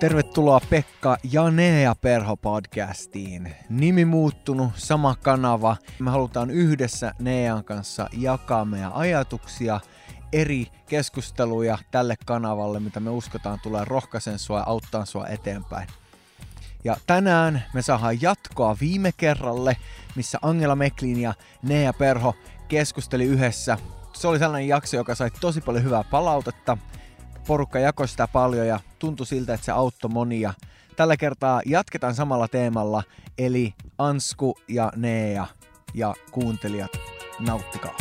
Tervetuloa Pekka ja Nea Perho podcastiin. Nimi muuttunut, sama kanava. Me halutaan yhdessä Nean kanssa jakaa meidän ajatuksia, eri keskusteluja tälle kanavalle, mitä me uskotaan tulee rohkaisen sua ja auttaa sua eteenpäin. Ja tänään me saadaan jatkoa viime kerralle, missä Angela Meklin ja Nea Perho keskusteli yhdessä. Se oli sellainen jakso, joka sai tosi paljon hyvää palautetta. Porukka jakoi sitä paljon ja tuntui siltä, että se auttoi monia. Tällä kertaa jatketaan samalla teemalla, eli Ansku ja Nea ja kuuntelijat, nauttikaa.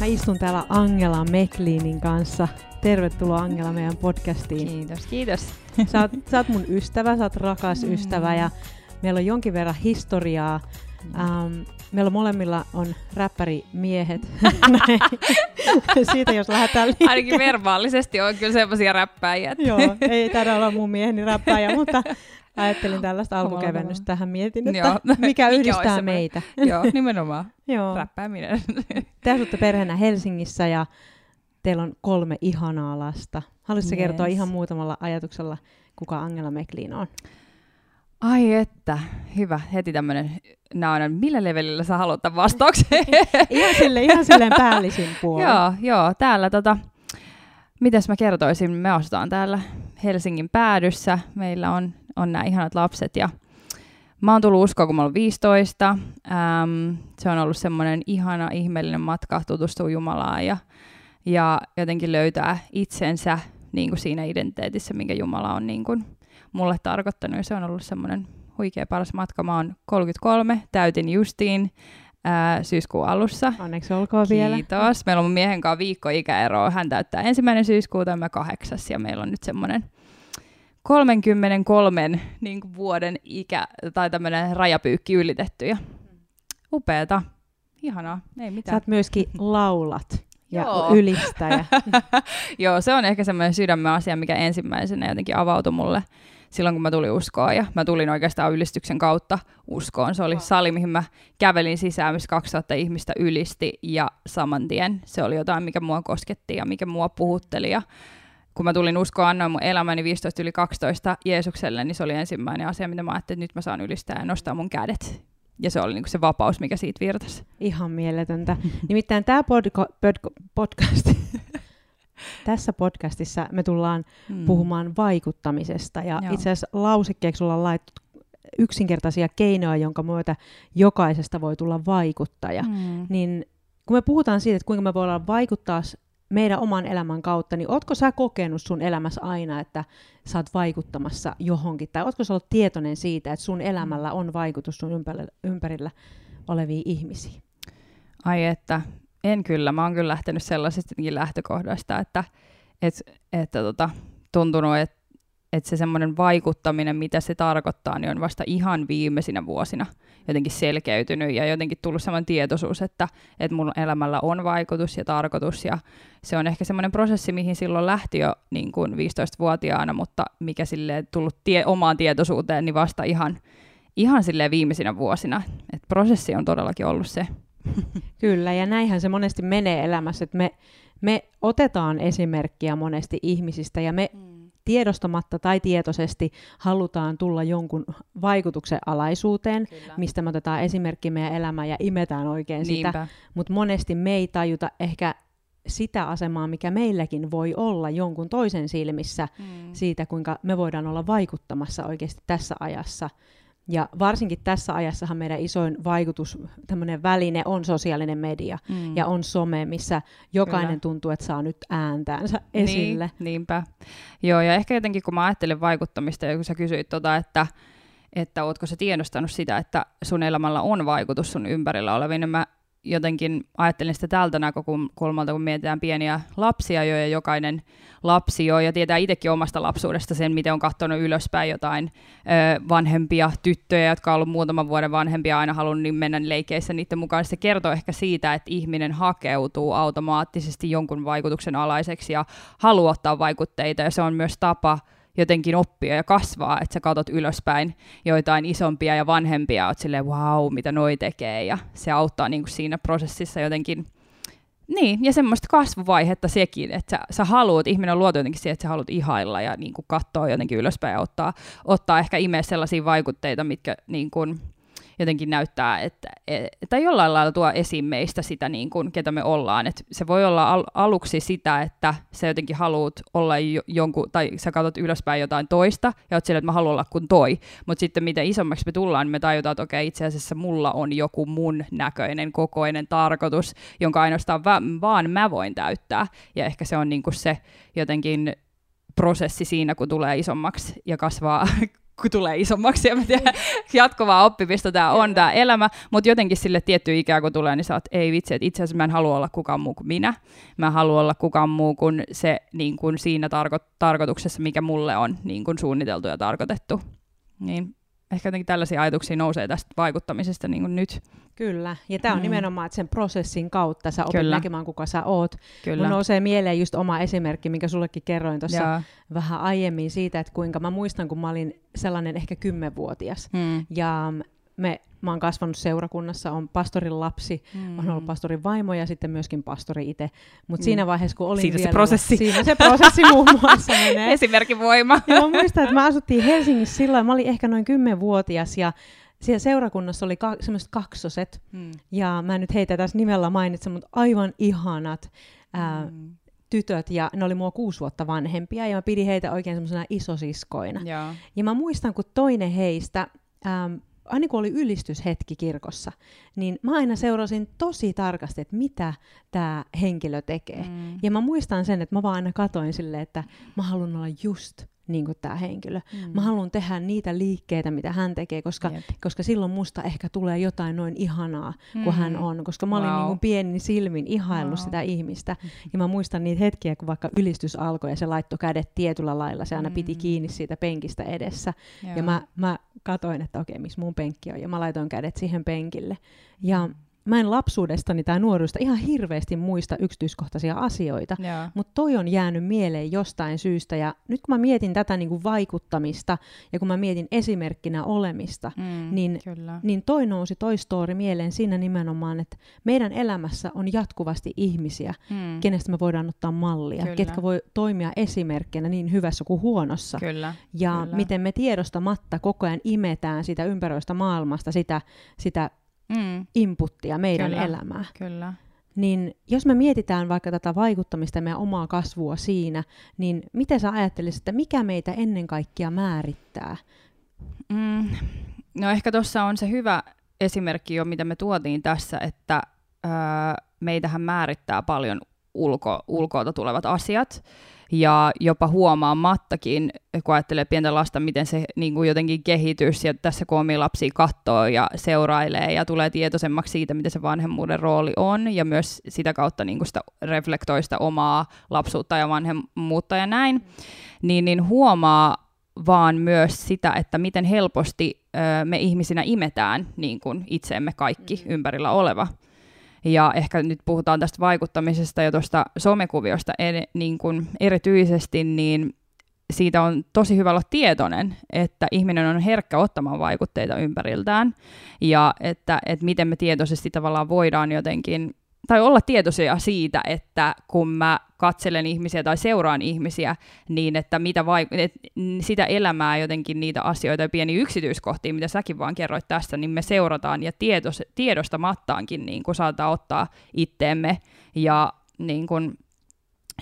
Mä istun täällä Angela Meklinin kanssa. Tervetuloa Angela meidän podcastiin. Kiitos, kiitos. Sä oot, sä oot mun ystävä, sä oot rakas mm. ystävä ja meillä on jonkin verran historiaa. Um, meillä molemmilla on räppärimiehet. Siitä jos lähdetään liikkeelle. Ainakin verbaalisesti on kyllä semmoisia räppäjiä. Joo, ei taida olla mun mieheni räppäjä, mutta ajattelin tällaista alkukevennystä tähän mietin, että Joo. mikä, mikä yhdistää meitä. Joo, nimenomaan. Joo. Räppääminen. Te asutte perheenä Helsingissä ja teillä on kolme ihanaa lasta. Haluaisitko yes. kertoa ihan muutamalla ajatuksella, kuka Angela Meklin on? Ai että, hyvä. Heti tämmöinen, nää millä levelillä sä haluat tämän vastauksen? ihan sille, ihan silleen päällisin puolella. joo, joo, täällä tota, mitäs mä kertoisin, me asutaan täällä Helsingin päädyssä. Meillä on, on nämä ihanat lapset ja mä oon tullut uskoon, kun mä olen 15. Ähm, se on ollut semmoinen ihana, ihmeellinen matka tutustua Jumalaan ja, ja jotenkin löytää itsensä niin kuin siinä identiteetissä, minkä Jumala on niin kuin mulle tarkoittanut. Ja se on ollut semmoinen huikea paras matka. Mä oon 33, täytin justiin ää, syyskuun alussa. Onneksi olkoon vielä. Kiitos. Meillä on mun miehen kanssa viikko ikäeroa. Hän täyttää ensimmäinen syyskuuta mä kahdeksas. Ja meillä on nyt semmoinen 33 niin kuin vuoden ikä tai tämmöinen rajapyykki ylitetty. Ja upeeta. Ihanaa. Ei mitään. Sä oot myöskin laulat ja Joo. ylistäjä. Joo, se on ehkä semmoinen sydämen asia, mikä ensimmäisenä jotenkin avautui mulle silloin, kun mä tulin uskoon. Ja mä tulin oikeastaan ylistyksen kautta uskoon. Se oli sali, mihin mä kävelin sisään, missä 2000 ihmistä ylisti. Ja saman tien se oli jotain, mikä mua kosketti ja mikä mua puhutteli. Ja kun mä tulin uskoon, annoin mun elämäni 15 yli 12 Jeesukselle, niin se oli ensimmäinen asia, mitä mä ajattelin, että nyt mä saan ylistää ja nostaa mun kädet. Ja se oli niinku se vapaus, mikä siitä virtasi. Ihan mieletöntä. Nimittäin tämä podco- podco- podcast, tässä podcastissa me tullaan mm. puhumaan vaikuttamisesta. Ja Joo. itse asiassa lausekkeeksi ollaan laittu yksinkertaisia keinoja, jonka myötä jokaisesta voi tulla vaikuttaja. Mm. Niin kun me puhutaan siitä, että kuinka me voidaan vaikuttaa meidän oman elämän kautta, niin ootko sä kokenut sun elämässä aina, että sä oot vaikuttamassa johonkin, tai ootko sä ollut tietoinen siitä, että sun elämällä on vaikutus sun ympärillä, ympärillä oleviin ihmisiin? Ai että, en kyllä. Mä oon kyllä lähtenyt sellaisesta lähtökohdasta, että et, että tota, tuntunut, että että se semmoinen vaikuttaminen, mitä se tarkoittaa, niin on vasta ihan viimeisinä vuosina jotenkin selkeytynyt ja jotenkin tullut semmoinen tietoisuus, että, että mun elämällä on vaikutus ja tarkoitus ja se on ehkä semmoinen prosessi, mihin silloin lähti jo niin kuin 15-vuotiaana, mutta mikä sille tullut tie, omaan tietoisuuteen, niin vasta ihan, ihan sille viimeisinä vuosina. Et prosessi on todellakin ollut se. Kyllä, ja näinhän se monesti menee elämässä, että me, me otetaan esimerkkiä monesti ihmisistä ja me mm tiedostamatta tai tietoisesti halutaan tulla jonkun vaikutuksen alaisuuteen, Kyllä. mistä me otetaan esimerkki meidän elämään ja imetään oikein Niinpä. sitä, mutta monesti me ei tajuta ehkä sitä asemaa, mikä meilläkin voi olla jonkun toisen silmissä mm. siitä, kuinka me voidaan olla vaikuttamassa oikeasti tässä ajassa ja varsinkin tässä ajassahan meidän isoin vaikutus, tämmöinen väline on sosiaalinen media mm. ja on some, missä jokainen Kyllä. tuntuu, että saa nyt ääntäänsä esille. Niin, niinpä. Joo, ja ehkä jotenkin kun mä ajattelen vaikuttamista, ja kun sä kysyit tota, että että ootko sä tiedostanut sitä, että sun elämällä on vaikutus sun ympärillä oleviin, niin mä jotenkin ajattelin sitä tältä näkökulmalta, kun mietitään pieniä lapsia jo, ja jokainen lapsi jo, ja tietää itsekin omasta lapsuudesta sen, miten on katsonut ylöspäin jotain ö, vanhempia tyttöjä, jotka on ollut muutaman vuoden vanhempia, aina halunnut niin mennä leikeissä niiden mukaan. Se kertoo ehkä siitä, että ihminen hakeutuu automaattisesti jonkun vaikutuksen alaiseksi ja haluaa ottaa vaikutteita, ja se on myös tapa jotenkin oppia ja kasvaa, että sä katot ylöspäin joitain isompia ja vanhempia, oot silleen, wow, mitä noi tekee, ja se auttaa niin kuin siinä prosessissa jotenkin. Niin, ja semmoista kasvuvaihetta sekin, että sä, sä haluat, ihminen on luotu jotenkin siihen, että sä haluat ihailla ja niin kuin katsoa jotenkin ylöspäin ja ottaa, ottaa ehkä imeä sellaisia vaikutteita, mitkä niin kuin, jotenkin näyttää, että, että jollain lailla tuo esiin meistä sitä, niin kuin, ketä me ollaan. Et se voi olla al- aluksi sitä, että sä jotenkin haluat olla jo, jonkun, tai sä katsot ylöspäin jotain toista, ja oot sille, että mä haluan olla kuin toi. Mutta sitten mitä isommaksi me tullaan, niin me tajutaan, että okei, itse asiassa mulla on joku mun näköinen, kokoinen tarkoitus, jonka ainoastaan va- vaan mä voin täyttää. Ja ehkä se on niin kuin se jotenkin prosessi siinä, kun tulee isommaksi ja kasvaa tulee isommaksi ja tiedän, jatkuvaa oppimista tämä on tämä elämä, mutta jotenkin sille tietty ikää kun tulee, niin sä oot, ei vitsi, että itse asiassa mä en halua olla kukaan muu kuin minä. Mä haluan olla kukaan muu kuin se niin kuin siinä tarko- tarkoituksessa, mikä mulle on niin kuin suunniteltu ja tarkoitettu. Niin ehkä jotenkin tällaisia ajatuksia nousee tästä vaikuttamisesta niin kuin nyt. Kyllä, ja tämä on mm. nimenomaan, että sen prosessin kautta sä opit Kyllä. näkemään, kuka sä oot. Kyllä. Mun nousee mieleen just oma esimerkki, minkä sullekin kerroin tuossa vähän aiemmin siitä, että kuinka mä muistan, kun mä olin sellainen ehkä kymmenvuotias. Mm. Ja me, mä oon kasvanut seurakunnassa, on pastorin lapsi, mm. on ollut pastorin vaimo ja sitten myöskin pastori itse. Mutta mm. siinä vaiheessa, kun olin Siinä se vielä... prosessi. Siinä se prosessi muun muassa menee. Esimerkin voima. Ja mä muistan, että mä asuttiin Helsingissä silloin, mä olin ehkä noin kymmenvuotias ja siellä seurakunnassa oli ka- semmoiset kaksoset, Mm. ja mä en nyt heitä tässä nimellä mainitse, mutta aivan ihanat ää, Mm. tytöt, ja ne oli mua kuusi vuotta vanhempia, ja mä pidin heitä oikein semmoisena isosiskoina. Joo. Ja mä muistan, kun toinen heistä, ähm, aina kun oli ylistyshetki kirkossa, niin mä aina seurasin tosi tarkasti, että mitä tämä henkilö tekee. Mm. Ja mä muistan sen, että mä vaan aina katoin silleen, että mä haluan olla just niin kuin tämä henkilö. Mm. Mä haluan tehdä niitä liikkeitä, mitä hän tekee, koska, Jep. koska silloin musta ehkä tulee jotain noin ihanaa, kun Mm. hän on. Koska mä olin Wow. niin kuin pienin silmin ihaillut Wow. sitä ihmistä. Ja mä muistan niitä hetkiä, kun vaikka ylistys alkoi ja se laittoi kädet tietyllä lailla. Se aina piti Mm. kiinni siitä penkistä edessä. Joo. Ja mä, mä katoin, että okei, missä mun penkki on. Ja mä laitoin kädet siihen penkille. Ja mä en lapsuudestani tai nuoruudesta ihan hirveästi muista yksityiskohtaisia asioita. Joo. Mutta toi on jäänyt mieleen jostain syystä. Ja nyt kun mä mietin tätä niin kuin vaikuttamista ja kun mä mietin esimerkkinä olemista, Mm. niin Kyllä. niin toi nousi toi story mieleen siinä nimenomaan, että meidän elämässä on jatkuvasti ihmisiä, Mm. kenestä me voidaan ottaa mallia, Kyllä. ketkä voi toimia esimerkkinä niin hyvässä kuin huonossa. Kyllä. Ja Kyllä. miten me tiedostamatta koko ajan imetään sitä ympäröistä maailmasta, sitä, sitä Mm. inputtia meidän Kyllä. elämään. Kyllä. Niin jos me mietitään vaikka tätä vaikuttamista ja meidän omaa kasvua siinä, niin miten sä ajattelisit, että mikä meitä ennen kaikkea määrittää? Mm. No ehkä tuossa on se hyvä esimerkki jo, mitä me tuotiin tässä, että öö, meitähän määrittää paljon ulko, ulkoilta tulevat asiat. Ja jopa huomaamattakin, kun ajattelee pientä lasta, miten se niin kuin jotenkin kehitys, ja tässä kun omia lapsia katsoo ja seurailee ja tulee tietoisemmaksi siitä, mitä se vanhemmuuden rooli on, ja myös sitä kautta niin kuin sitä reflektoi sitä omaa lapsuutta ja vanhemmuutta ja näin, niin, niin huomaa vaan myös sitä, että miten helposti ö, me ihmisinä imetään niin kuin itseemme kaikki ympärillä oleva. Ja ehkä nyt puhutaan tästä vaikuttamisesta ja tuosta somekuviosta eri, niin kuin erityisesti, niin siitä on tosi hyvä olla tietoinen, että ihminen on herkkä ottamaan vaikutteita ympäriltään ja että, että miten me tietoisesti tavallaan voidaan jotenkin tai olla tietoisia siitä, että kun mä katselen ihmisiä tai seuraan ihmisiä, niin että mitä vaik- et sitä elämää jotenkin niitä asioita ja pieniä yksityiskohtia, mitä säkin vaan kerroit tässä, niin me seurataan ja tietos, tiedostamattaankin niin kuin saattaa ottaa itteemme ja niin kuin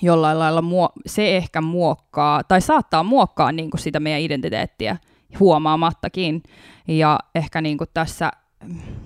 jollain lailla muo- se ehkä muokkaa, tai saattaa muokkaa niin kuin sitä meidän identiteettiä huomaamattakin. Ja ehkä niin kuin tässä,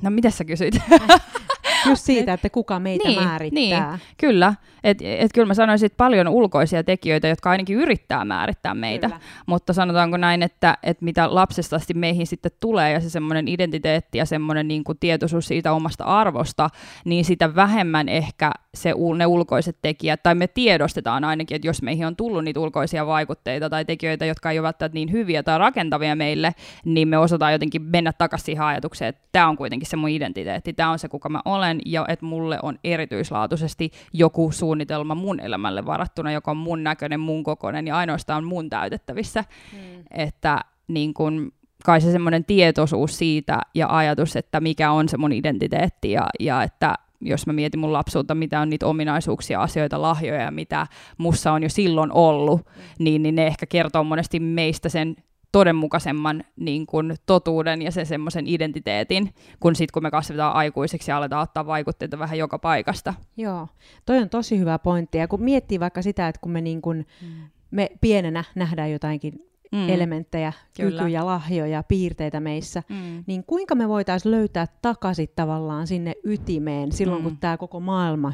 no mitä sä kysyit? Just siitä, että kuka meitä Niin, määrittää. niin. Kyllä, että et kyllä mä sanoisin, että paljon ulkoisia tekijöitä, jotka ainakin yrittää määrittää meitä, Kyllä. mutta sanotaanko näin, että, että mitä lapsesta asti meihin sitten tulee ja se semmoinen identiteetti ja semmoinen niin kuin tietoisuus siitä omasta arvosta, niin sitä vähemmän ehkä se, ne ulkoiset tekijät, tai me tiedostetaan ainakin, että jos meihin on tullut niitä ulkoisia vaikutteita tai tekijöitä, jotka ei ole välttämättä niin hyviä tai rakentavia meille, niin me osataan jotenkin mennä takaisin siihen ajatukseen, että tämä on kuitenkin se mun identiteetti, tämä on se, kuka mä olen, ja että mulle on erityislaatuisesti joku suunnitelma mun elämälle varattuna, joka on mun näköinen, mun kokoinen ja ainoastaan mun täytettävissä. Mm. Että niin kun, kai se semmoinen tietoisuus siitä ja ajatus, että mikä on se mun identiteetti ja, ja että jos mä mietin mun lapsuutta, mitä on niitä ominaisuuksia, asioita, lahjoja ja mitä mussa on jo silloin ollut, mm. niin, niin ne ehkä kertoo monesti meistä sen todenmukaisemman niin kuin, totuuden ja se semmoisen identiteetin, kun sitten kun me kasvetaan aikuisiksi ja aletaan ottaa vaikutteita vähän joka paikasta. Joo, toi on tosi hyvä pointti. Ja kun miettii vaikka sitä, että kun me, niin kuin, mm. me pienenä nähdään jotainkin mm. elementtejä, Kyllä. kykyjä, lahjoja, piirteitä meissä, mm. niin kuinka me voitaisiin löytää takaisin tavallaan sinne ytimeen silloin, mm. kun tämä koko maailma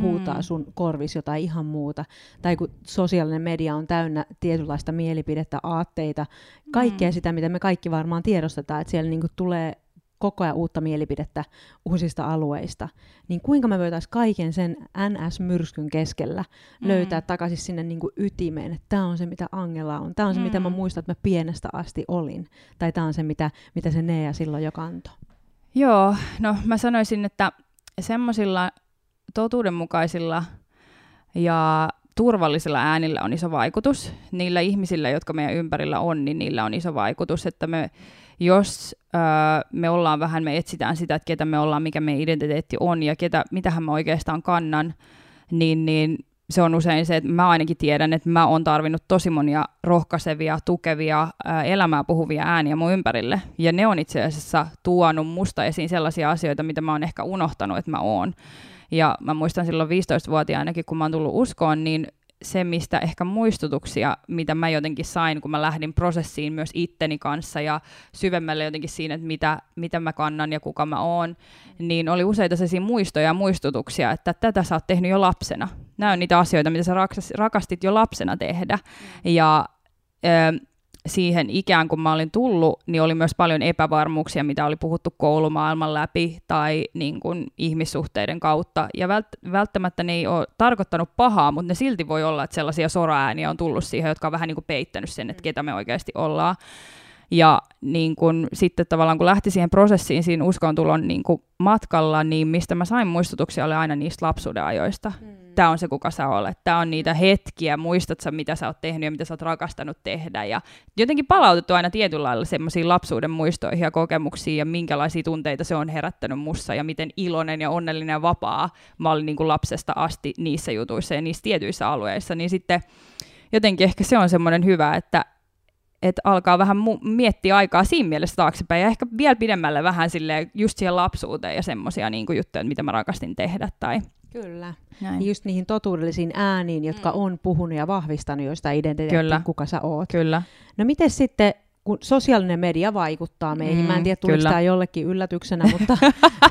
huutaa mm. sun korvis jotain ihan muuta. Tai kun sosiaalinen media on täynnä tietynlaista mielipidettä, aatteita, kaikkea mm. sitä, mitä me kaikki varmaan tiedostetaan, että siellä niinku tulee koko ajan uutta mielipidettä uusista alueista, niin kuinka me voitaisiin kaiken sen NS-myrskyn keskellä mm. löytää takaisin sinne niin kuin ytimeen, että tämä on se, mitä Angela on, tämä on se, mm. mitä mä mm. muistan, että mä pienestä asti olin, tai tämä on se, mitä, mitä se Nea silloin jo kantoi. Joo, no mä sanoisin, että semmoisilla totuudenmukaisilla ja turvallisilla äänillä on iso vaikutus. Niillä ihmisillä, jotka meidän ympärillä on, niin niillä on iso vaikutus, että me, jos öö, me ollaan vähän, me etsitään sitä, että ketä me ollaan, mikä meidän identiteetti on ja ketä, mitähän mä oikeastaan kannan, niin, niin se on usein se, että mä ainakin tiedän, että mä oon tarvinnut tosi monia rohkaisevia, tukevia, ää, elämää puhuvia ääniä mun ympärille. Ja ne on itse asiassa tuonut musta esiin sellaisia asioita, mitä mä oon ehkä unohtanut, että mä oon. Ja mä muistan silloin 15-vuotiaanakin, kun mä oon tullut uskoon, niin se, mistä ehkä muistutuksia, mitä mä jotenkin sain, kun mä lähdin prosessiin myös itteni kanssa ja syvemmälle jotenkin siinä, että mitä, mitä mä kannan ja kuka mä oon, niin oli useita sellaisia muistoja ja muistutuksia, että tätä sä oot tehnyt jo lapsena. Nämä on niitä asioita, mitä sä rakastit jo lapsena tehdä. Ja siihen ikään kuin mä olin tullut, niin oli myös paljon epävarmuuksia, mitä oli puhuttu koulumaailman läpi tai niin kuin ihmissuhteiden kautta. Ja vält- välttämättä ne ei ole tarkoittanut pahaa, mutta ne silti voi olla, että sellaisia soraääniä on tullut siihen, jotka on vähän niin kuin peittänyt sen, että mm. ketä me oikeasti ollaan. Ja niin kun, sitten tavallaan kun lähti siihen prosessiin siinä uskontulon niin kun matkalla, niin mistä mä sain muistutuksia oli aina niistä lapsuuden ajoista. Mm. Tämä on se, kuka sä olet. Tämä on niitä hetkiä, muistat sä, mitä sä oot tehnyt ja mitä sä oot rakastanut tehdä. Ja jotenkin palautettu aina tietyllä lailla semmoisiin lapsuuden muistoihin ja kokemuksiin ja minkälaisia tunteita se on herättänyt mussa ja miten iloinen ja onnellinen ja vapaa mä olin niin lapsesta asti niissä jutuissa ja niissä tietyissä alueissa. Niin sitten jotenkin ehkä se on semmoinen hyvä, että että alkaa vähän mu- miettiä aikaa siinä mielessä taaksepäin ja ehkä vielä pidemmälle vähän sille just siihen lapsuuteen ja semmoisia niin juttuja, mitä mä rakastin tehdä. Tai... Kyllä. Näin. Just niihin totuudellisiin ääniin, jotka mm. on puhunut ja vahvistanut joista identiteettiä, kuka sä oot. Kyllä. No miten sitten kun sosiaalinen media vaikuttaa meihin. Mm, Mä en tiedä, tuliko tämä jollekin yllätyksenä, mutta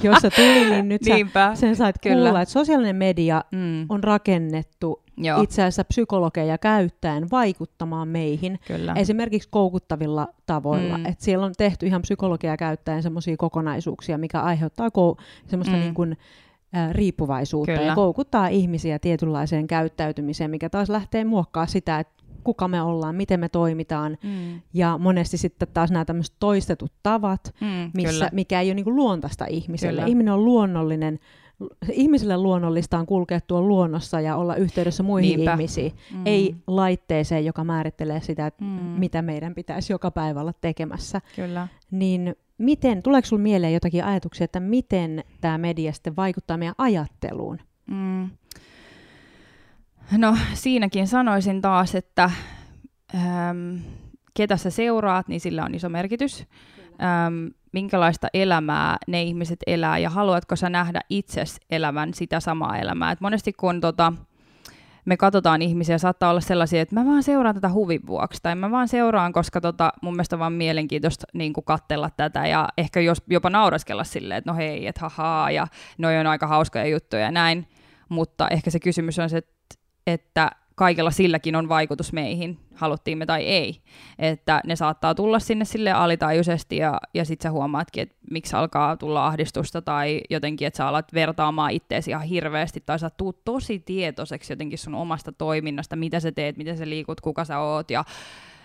jos se tuli, niin nyt sä sen sait Kyllä. kuulla, että sosiaalinen media mm. on rakennettu Joo. itse asiassa psykologeja käyttäen vaikuttamaan meihin Kyllä. esimerkiksi koukuttavilla tavoilla. Mm. Et siellä on tehty ihan psykologia käyttäen sellaisia kokonaisuuksia, mikä aiheuttaa kou- semmoista mm. niin kuin, ä, riippuvaisuutta Kyllä. ja koukuttaa ihmisiä tietynlaiseen käyttäytymiseen, mikä taas lähtee muokkaa sitä, että kuka me ollaan, miten me toimitaan. Mm. Ja monesti sitten taas nämä tämmöiset toistetut tavat, mm, missä, mikä ei ole niin luontaista ihmiselle. Kyllä. Ihminen on luonnollinen, ihmiselle luonnollista on kulkea tuolla luonnossa ja olla yhteydessä muihin Niinpä. ihmisiin, mm. ei laitteeseen, joka määrittelee sitä, mm. mitä meidän pitäisi joka päivä olla tekemässä. Kyllä. Niin miten, tuleeko sinulle mieleen jotakin ajatuksia, että miten tämä media sitten vaikuttaa meidän ajatteluun? Mm. No siinäkin sanoisin taas, että ähm, ketä sä seuraat, niin sillä on iso merkitys. Ähm, minkälaista elämää ne ihmiset elää ja haluatko sä nähdä itses elävän sitä samaa elämää. Et monesti kun tota, me katsotaan ihmisiä, saattaa olla sellaisia, että mä vaan seuraan tätä huvin vuoksi, tai mä vaan seuraan, koska tota, mun mielestä on vaan mielenkiintoista niin katsella tätä, ja ehkä jos, jopa nauraskella silleen, että no hei, että hahaa, ja noi on aika hauskoja juttuja ja näin, mutta ehkä se kysymys on se, että kaikella silläkin on vaikutus meihin, haluttiin me tai ei. Että ne saattaa tulla sinne sille alitajuisesti ja, ja sitten sä huomaatkin, että miksi alkaa tulla ahdistusta tai jotenkin, että sä alat vertaamaan itteesi ihan hirveästi tai sä tuut tosi tietoiseksi jotenkin sun omasta toiminnasta, mitä sä teet, miten sä liikut, kuka sä oot ja,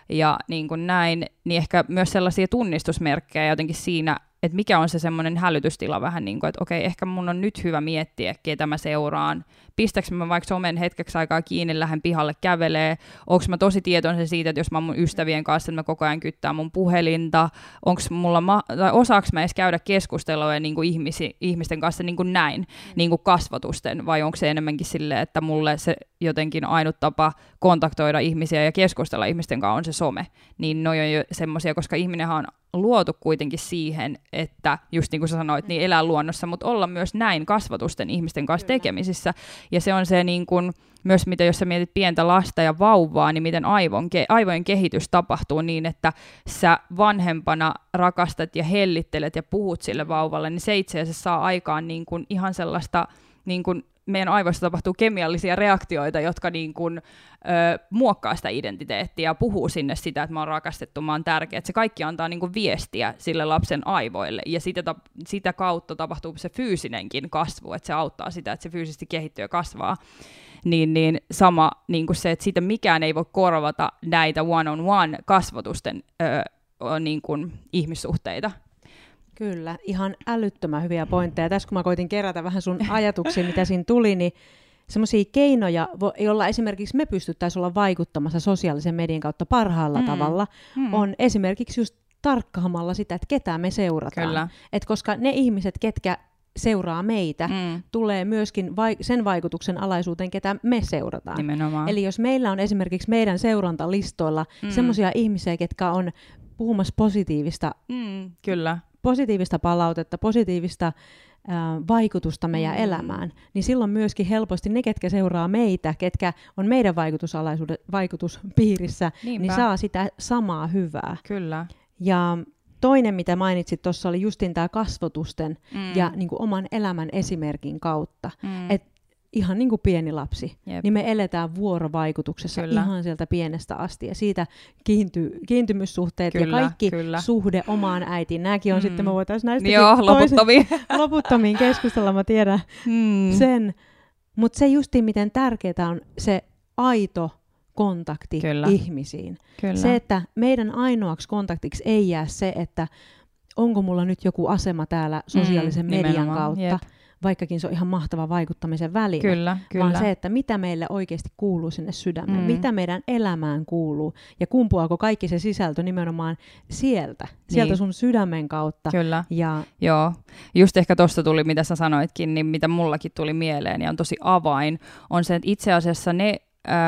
ja niin kuin näin, niin ehkä myös sellaisia tunnistusmerkkejä jotenkin siinä että mikä on se semmoinen hälytystila vähän niin kuin, että okei, ehkä mun on nyt hyvä miettiä, ketä mä seuraan, pistäks mä vaikka somen hetkeksi aikaa kiinni, lähden pihalle kävelee, onko mä tosi tietoinen siitä, että jos mä oon mun ystävien kanssa, että mä koko ajan kyttää mun puhelinta, onko mulla, ma- tai osaaks mä edes käydä keskustelua niin kuin ihmisi, ihmisten kanssa niin kuin näin, mm. niin kuin kasvatusten, vai onko se enemmänkin silleen, että mulle se jotenkin ainut tapa kontaktoida ihmisiä ja keskustella ihmisten kanssa on se some, niin ne on jo semmoisia, koska ihminenhän on luotu kuitenkin siihen, että just niin kuin sä sanoit, niin elää luonnossa, mutta olla myös näin kasvatusten ihmisten kanssa Kyllä. tekemisissä. Ja se on se niin kuin, myös, mitä jos sä mietit pientä lasta ja vauvaa, niin miten aivon, ke, aivojen kehitys tapahtuu niin, että sä vanhempana rakastat ja hellittelet ja puhut sille vauvalle, niin se itse asiassa saa aikaan niin kuin ihan sellaista niin kuin meidän aivoissa tapahtuu kemiallisia reaktioita, jotka niin kuin, ö, muokkaa sitä identiteettiä ja puhuu sinne sitä, että mä oon rakastettu, mä oon tärkeä. Että se kaikki antaa niin kuin viestiä sille lapsen aivoille ja sitä, sitä kautta tapahtuu se fyysinenkin kasvu, että se auttaa sitä, että se fyysisesti kehittyy ja kasvaa. Niin, niin sama niin kuin se, että siitä mikään ei voi korvata näitä one-on-one kasvatusten ö, niin kuin ihmissuhteita. Kyllä, ihan älyttömän hyviä pointteja. Tässä kun mä koitin kerätä vähän sun ajatuksia, mitä siinä tuli, niin semmoisia keinoja, joilla esimerkiksi me pystyttäisiin olla vaikuttamassa sosiaalisen median kautta parhaalla mm. tavalla, mm. on esimerkiksi just tarkkaamalla sitä, että ketä me seurataan. Kyllä. Et koska ne ihmiset, ketkä seuraa meitä, mm. tulee myöskin vai- sen vaikutuksen alaisuuteen, ketä me seurataan. Nimenomaan. Eli jos meillä on esimerkiksi meidän seurantalistoilla mm. semmoisia ihmisiä, ketkä on puhumassa positiivista mm, kyllä positiivista palautetta, positiivista vaikutusta meidän mm. elämään, niin silloin myöskin helposti ne, ketkä seuraa meitä, ketkä on meidän vaikutuspiirissä, Niinpä. niin saa sitä samaa hyvää. Kyllä. Ja toinen, mitä mainitsit tuossa, oli justin tämä kasvotusten mm. ja niin kuin oman elämän esimerkin kautta. Mm. Et ihan niin kuin pieni lapsi, Jep. niin me eletään vuorovaikutuksessa kyllä. ihan sieltä pienestä asti. Ja siitä kiinty, kiintymyssuhteet kyllä, ja kaikki kyllä. suhde omaan äitiin. Nämäkin on mm. sitten, me voitaisiin näistä Joo, loputtomiin. loputtomiin keskustella, mä tiedän mm. sen. Mutta se justiin, miten tärkeää on se aito kontakti kyllä. ihmisiin. Kyllä. Se, että meidän ainoaksi kontaktiksi ei jää se, että onko mulla nyt joku asema täällä sosiaalisen mm, median kautta, Jep vaikkakin se on ihan mahtava vaikuttamisen väline, kyllä, kyllä. vaan se, että mitä meille oikeasti kuuluu sinne sydämeen, mm. mitä meidän elämään kuuluu, ja kumpuaako kaikki se sisältö nimenomaan sieltä, sieltä niin. sun sydämen kautta. Kyllä, ja... joo. Just ehkä tuosta tuli, mitä sä sanoitkin, niin mitä mullakin tuli mieleen, ja on tosi avain, on se, että itse asiassa ne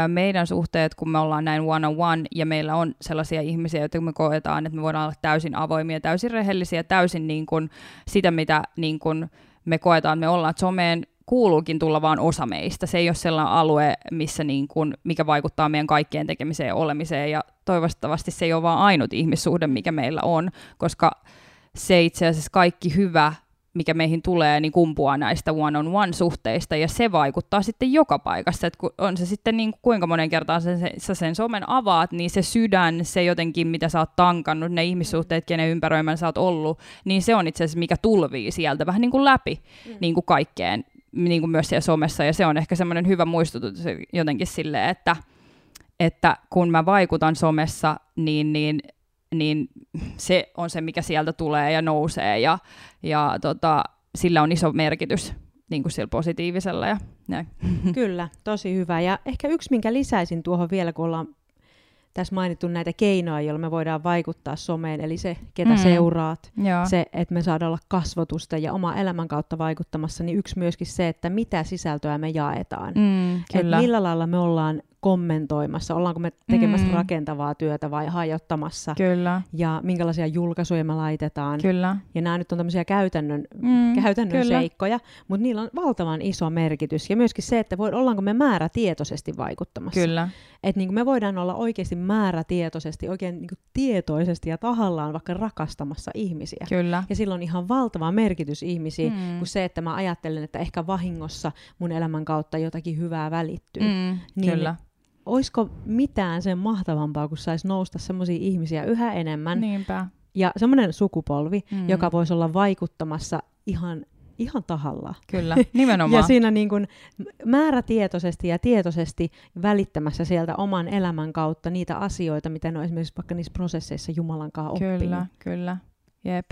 meidän suhteet, kun me ollaan näin one-on-one, ja meillä on sellaisia ihmisiä, joita me koetaan, että me voidaan olla täysin avoimia, täysin rehellisiä, täysin niin kuin sitä, mitä niin kuin me koetaan, me ollaan, että someen kuuluukin tulla vaan osa meistä. Se ei ole sellainen alue, missä niin kuin, mikä vaikuttaa meidän kaikkien tekemiseen ja olemiseen, ja toivottavasti se ei ole vaan ainut ihmissuhde, mikä meillä on, koska se itse asiassa kaikki hyvä meihin tulee, niin kumpuaa näistä one-on-one-suhteista, ja se vaikuttaa sitten joka paikassa, että on se sitten niin kuin kuinka monen kertaan sen, sä sen somen avaat, niin se sydän, se jotenkin, mitä sä oot tankannut, ne ihmissuhteet, kenen ympäröimän sä oot ollut, niin se on itse asiassa, mikä tulvii sieltä vähän niin kuin läpi mm. niin kuin kaikkeen, niin kuin myös siellä somessa, ja se on ehkä semmoinen hyvä muistutus jotenkin silleen, että, että kun mä vaikutan somessa, niin, niin niin se on se, mikä sieltä tulee ja nousee ja, ja tota, sillä on iso merkitys niin kuin sillä positiivisella ja näin. Kyllä, tosi hyvä. Ja ehkä yksi, minkä lisäisin tuohon vielä, kun ollaan tässä mainittu näitä keinoja, joilla me voidaan vaikuttaa someen, eli se, ketä mm. seuraat, Joo. se, että me saadaan olla kasvotusta ja oma elämän kautta vaikuttamassa, niin yksi myöskin se, että mitä sisältöä me jaetaan. Mm, kyllä. millä lailla me ollaan kommentoimassa, ollaanko me tekemässä mm. rakentavaa työtä vai hajottamassa. Kyllä. Ja minkälaisia julkaisuja me laitetaan. Kyllä. Ja nämä nyt on tämmöisiä käytännön, mm, käytännön seikkoja, mutta niillä on valtavan iso merkitys. Ja myöskin se, että voi, ollaanko me määrätietoisesti vaikuttamassa. Kyllä. Että niin me voidaan olla oikeasti määrätietoisesti, oikein niin tietoisesti ja tahallaan vaikka rakastamassa ihmisiä. Kyllä. Ja sillä on ihan valtava merkitys ihmisiin, mm. kuin se, että mä ajattelen, että ehkä vahingossa mun elämän kautta jotakin hyvää välittyy. Mm, niin kyllä olisiko mitään sen mahtavampaa, kun saisi nousta semmoisia ihmisiä yhä enemmän. Niinpä. Ja semmoinen sukupolvi, mm. joka voisi olla vaikuttamassa ihan ihan tahalla. Kyllä, nimenomaan. ja siinä niin kuin määrätietoisesti ja tietoisesti välittämässä sieltä oman elämän kautta niitä asioita, mitä ne on esimerkiksi vaikka niissä prosesseissa Jumalan kanssa oppinut. Kyllä, kyllä. Jep.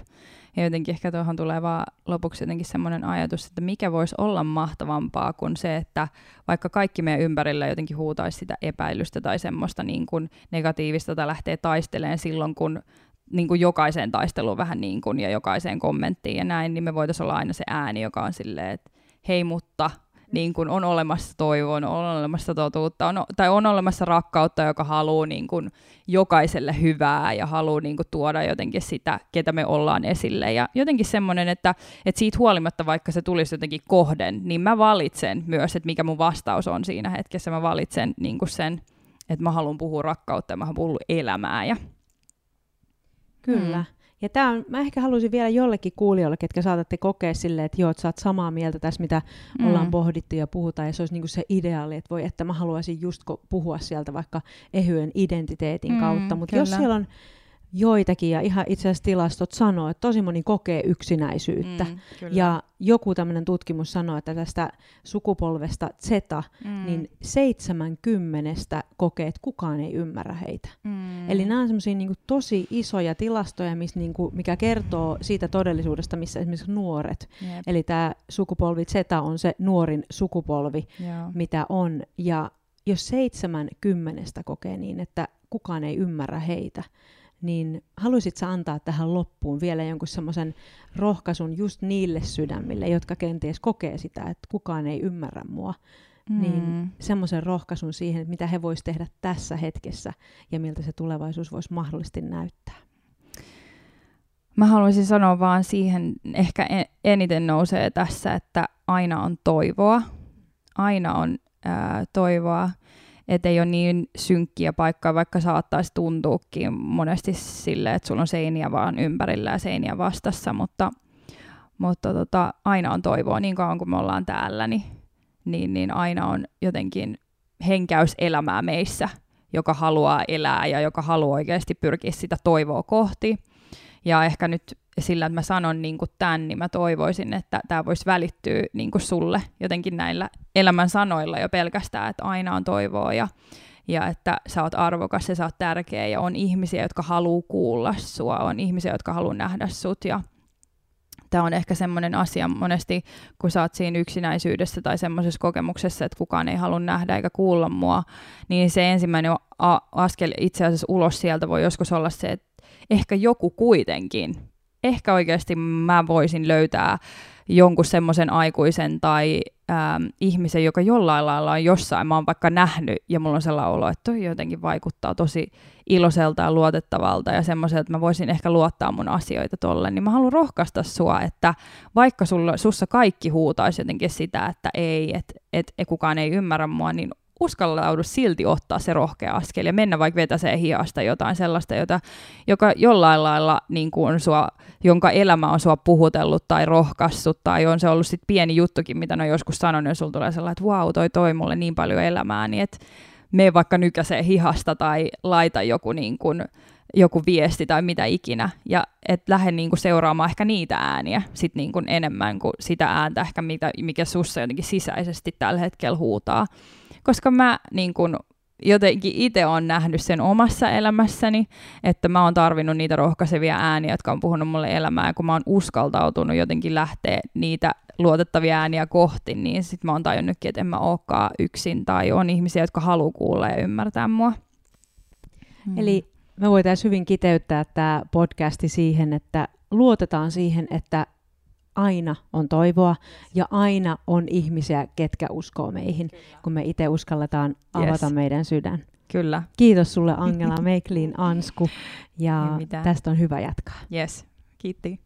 Ja jotenkin ehkä tuohon tulee vaan lopuksi jotenkin semmoinen ajatus, että mikä voisi olla mahtavampaa kuin se, että vaikka kaikki meidän ympärillä jotenkin huutaisi sitä epäilystä tai semmoista niin kuin negatiivista tai lähtee taisteleen silloin, kun niin kuin jokaiseen taisteluun vähän niin kuin, ja jokaiseen kommenttiin ja näin, niin me voitaisiin olla aina se ääni, joka on silleen, että hei mutta niin kuin on olemassa toivoa, on olemassa totuutta, on, tai on olemassa rakkautta, joka haluaa niin kuin jokaiselle hyvää ja haluaa niin kuin tuoda jotenkin sitä, ketä me ollaan esille. Ja jotenkin semmoinen, että, että siitä huolimatta, vaikka se tulisi jotenkin kohden, niin mä valitsen myös, että mikä mun vastaus on siinä hetkessä. Mä valitsen niin kuin sen, että mä haluan puhua rakkautta ja mä haluan puhua elämää. Ja... Kyllä. Mm. Ja tää on, mä ehkä haluaisin vielä jollekin kuulijoille, ketkä saatatte kokea silleen, että joo, että sä oot samaa mieltä tässä, mitä mm. ollaan pohdittu ja puhutaan, ja se olisi niinku se ideaali, että voi, että mä haluaisin just puhua sieltä vaikka ehyen identiteetin mm, kautta, mutta jos siellä on joitakin, ja ihan itse asiassa tilastot sanoo, että tosi moni kokee yksinäisyyttä. Mm, ja joku tämmöinen tutkimus sanoo, että tästä sukupolvesta Z, mm. niin 70 kokee, että kukaan ei ymmärrä heitä. Mm. Eli nämä on semmoisia niin tosi isoja tilastoja, miss, niin kuin, mikä kertoo siitä todellisuudesta, missä esimerkiksi nuoret, yep. eli tämä sukupolvi Z on se nuorin sukupolvi, Joo. mitä on. Ja jos 70 kokee niin, että kukaan ei ymmärrä heitä, niin haluaisit sä antaa tähän loppuun vielä jonkun semmoisen rohkaisun just niille sydämille, jotka kenties kokee sitä, että kukaan ei ymmärrä mua, mm. niin semmoisen rohkaisun siihen, että mitä he vois tehdä tässä hetkessä ja miltä se tulevaisuus voisi mahdollisesti näyttää. Mä haluaisin sanoa vaan siihen, ehkä eniten nousee tässä, että aina on toivoa. Aina on ää, toivoa että ei ole niin synkkiä paikkaa, vaikka saattaisi tuntuukin monesti sille, että sulla on seiniä vaan ympärillä ja seiniä vastassa, mutta, mutta tota, aina on toivoa niin kauan kuin me ollaan täällä, niin, niin, niin aina on jotenkin henkäys elämää meissä, joka haluaa elää ja joka haluaa oikeasti pyrkiä sitä toivoa kohti. Ja ehkä nyt sillä, että mä sanon niin kuin tämän, niin mä toivoisin, että tämä voisi välittyä niin kuin sulle jotenkin näillä elämän sanoilla jo pelkästään, että aina on toivoa ja, ja että sä oot arvokas ja sä oot tärkeä ja on ihmisiä, jotka haluaa kuulla sua, on ihmisiä, jotka haluaa nähdä sut ja tämä on ehkä semmoinen asia monesti, kun sä oot siinä yksinäisyydessä tai semmoisessa kokemuksessa, että kukaan ei halua nähdä eikä kuulla mua, niin se ensimmäinen askel itse asiassa ulos sieltä voi joskus olla se, että ehkä joku kuitenkin ehkä oikeasti mä voisin löytää jonkun semmoisen aikuisen tai ähm, ihmisen, joka jollain lailla on jossain, mä oon vaikka nähnyt, ja mulla on sellainen olo, että toi jotenkin vaikuttaa tosi iloiselta ja luotettavalta ja semmoiselta, että mä voisin ehkä luottaa mun asioita tolle, niin mä haluan rohkaista sua, että vaikka sulla, sussa kaikki huutaisi jotenkin sitä, että ei, että et, et kukaan ei ymmärrä mua, niin uskallaudu silti ottaa se rohkea askel ja mennä vaikka vetäsee hiasta jotain sellaista, jota, joka jollain lailla niin kuin sua, jonka elämä on sua puhutellut tai rohkassut tai on se ollut sit pieni juttukin, mitä ne on joskus sanonut ja sulla tulee sellainen, että vau, wow, toi toi mulle niin paljon elämää, niin että me vaikka nykäsee hihasta tai laita joku niin kuin, joku viesti tai mitä ikinä, ja et lähde niinku seuraamaan ehkä niitä ääniä sit niinku enemmän kuin sitä ääntä ehkä, mitä, mikä sussa jotenkin sisäisesti tällä hetkellä huutaa koska mä niin kun, jotenkin itse olen nähnyt sen omassa elämässäni, että mä oon tarvinnut niitä rohkaisevia ääniä, jotka on puhunut mulle elämää, ja kun mä oon uskaltautunut jotenkin lähteä niitä luotettavia ääniä kohti, niin sit mä oon tajunnutkin, että en mä olekaan yksin, tai on ihmisiä, jotka haluaa kuulla ja ymmärtää mua. Hmm. Eli me voitaisiin hyvin kiteyttää tämä podcasti siihen, että luotetaan siihen, että aina on toivoa ja aina on ihmisiä, ketkä uskoo meihin, Kyllä. kun me itse uskalletaan avata yes. meidän sydän. Kyllä. Kiitos sulle Angela Meiklin Ansku ja tästä on hyvä jatkaa. Yes, kiitti.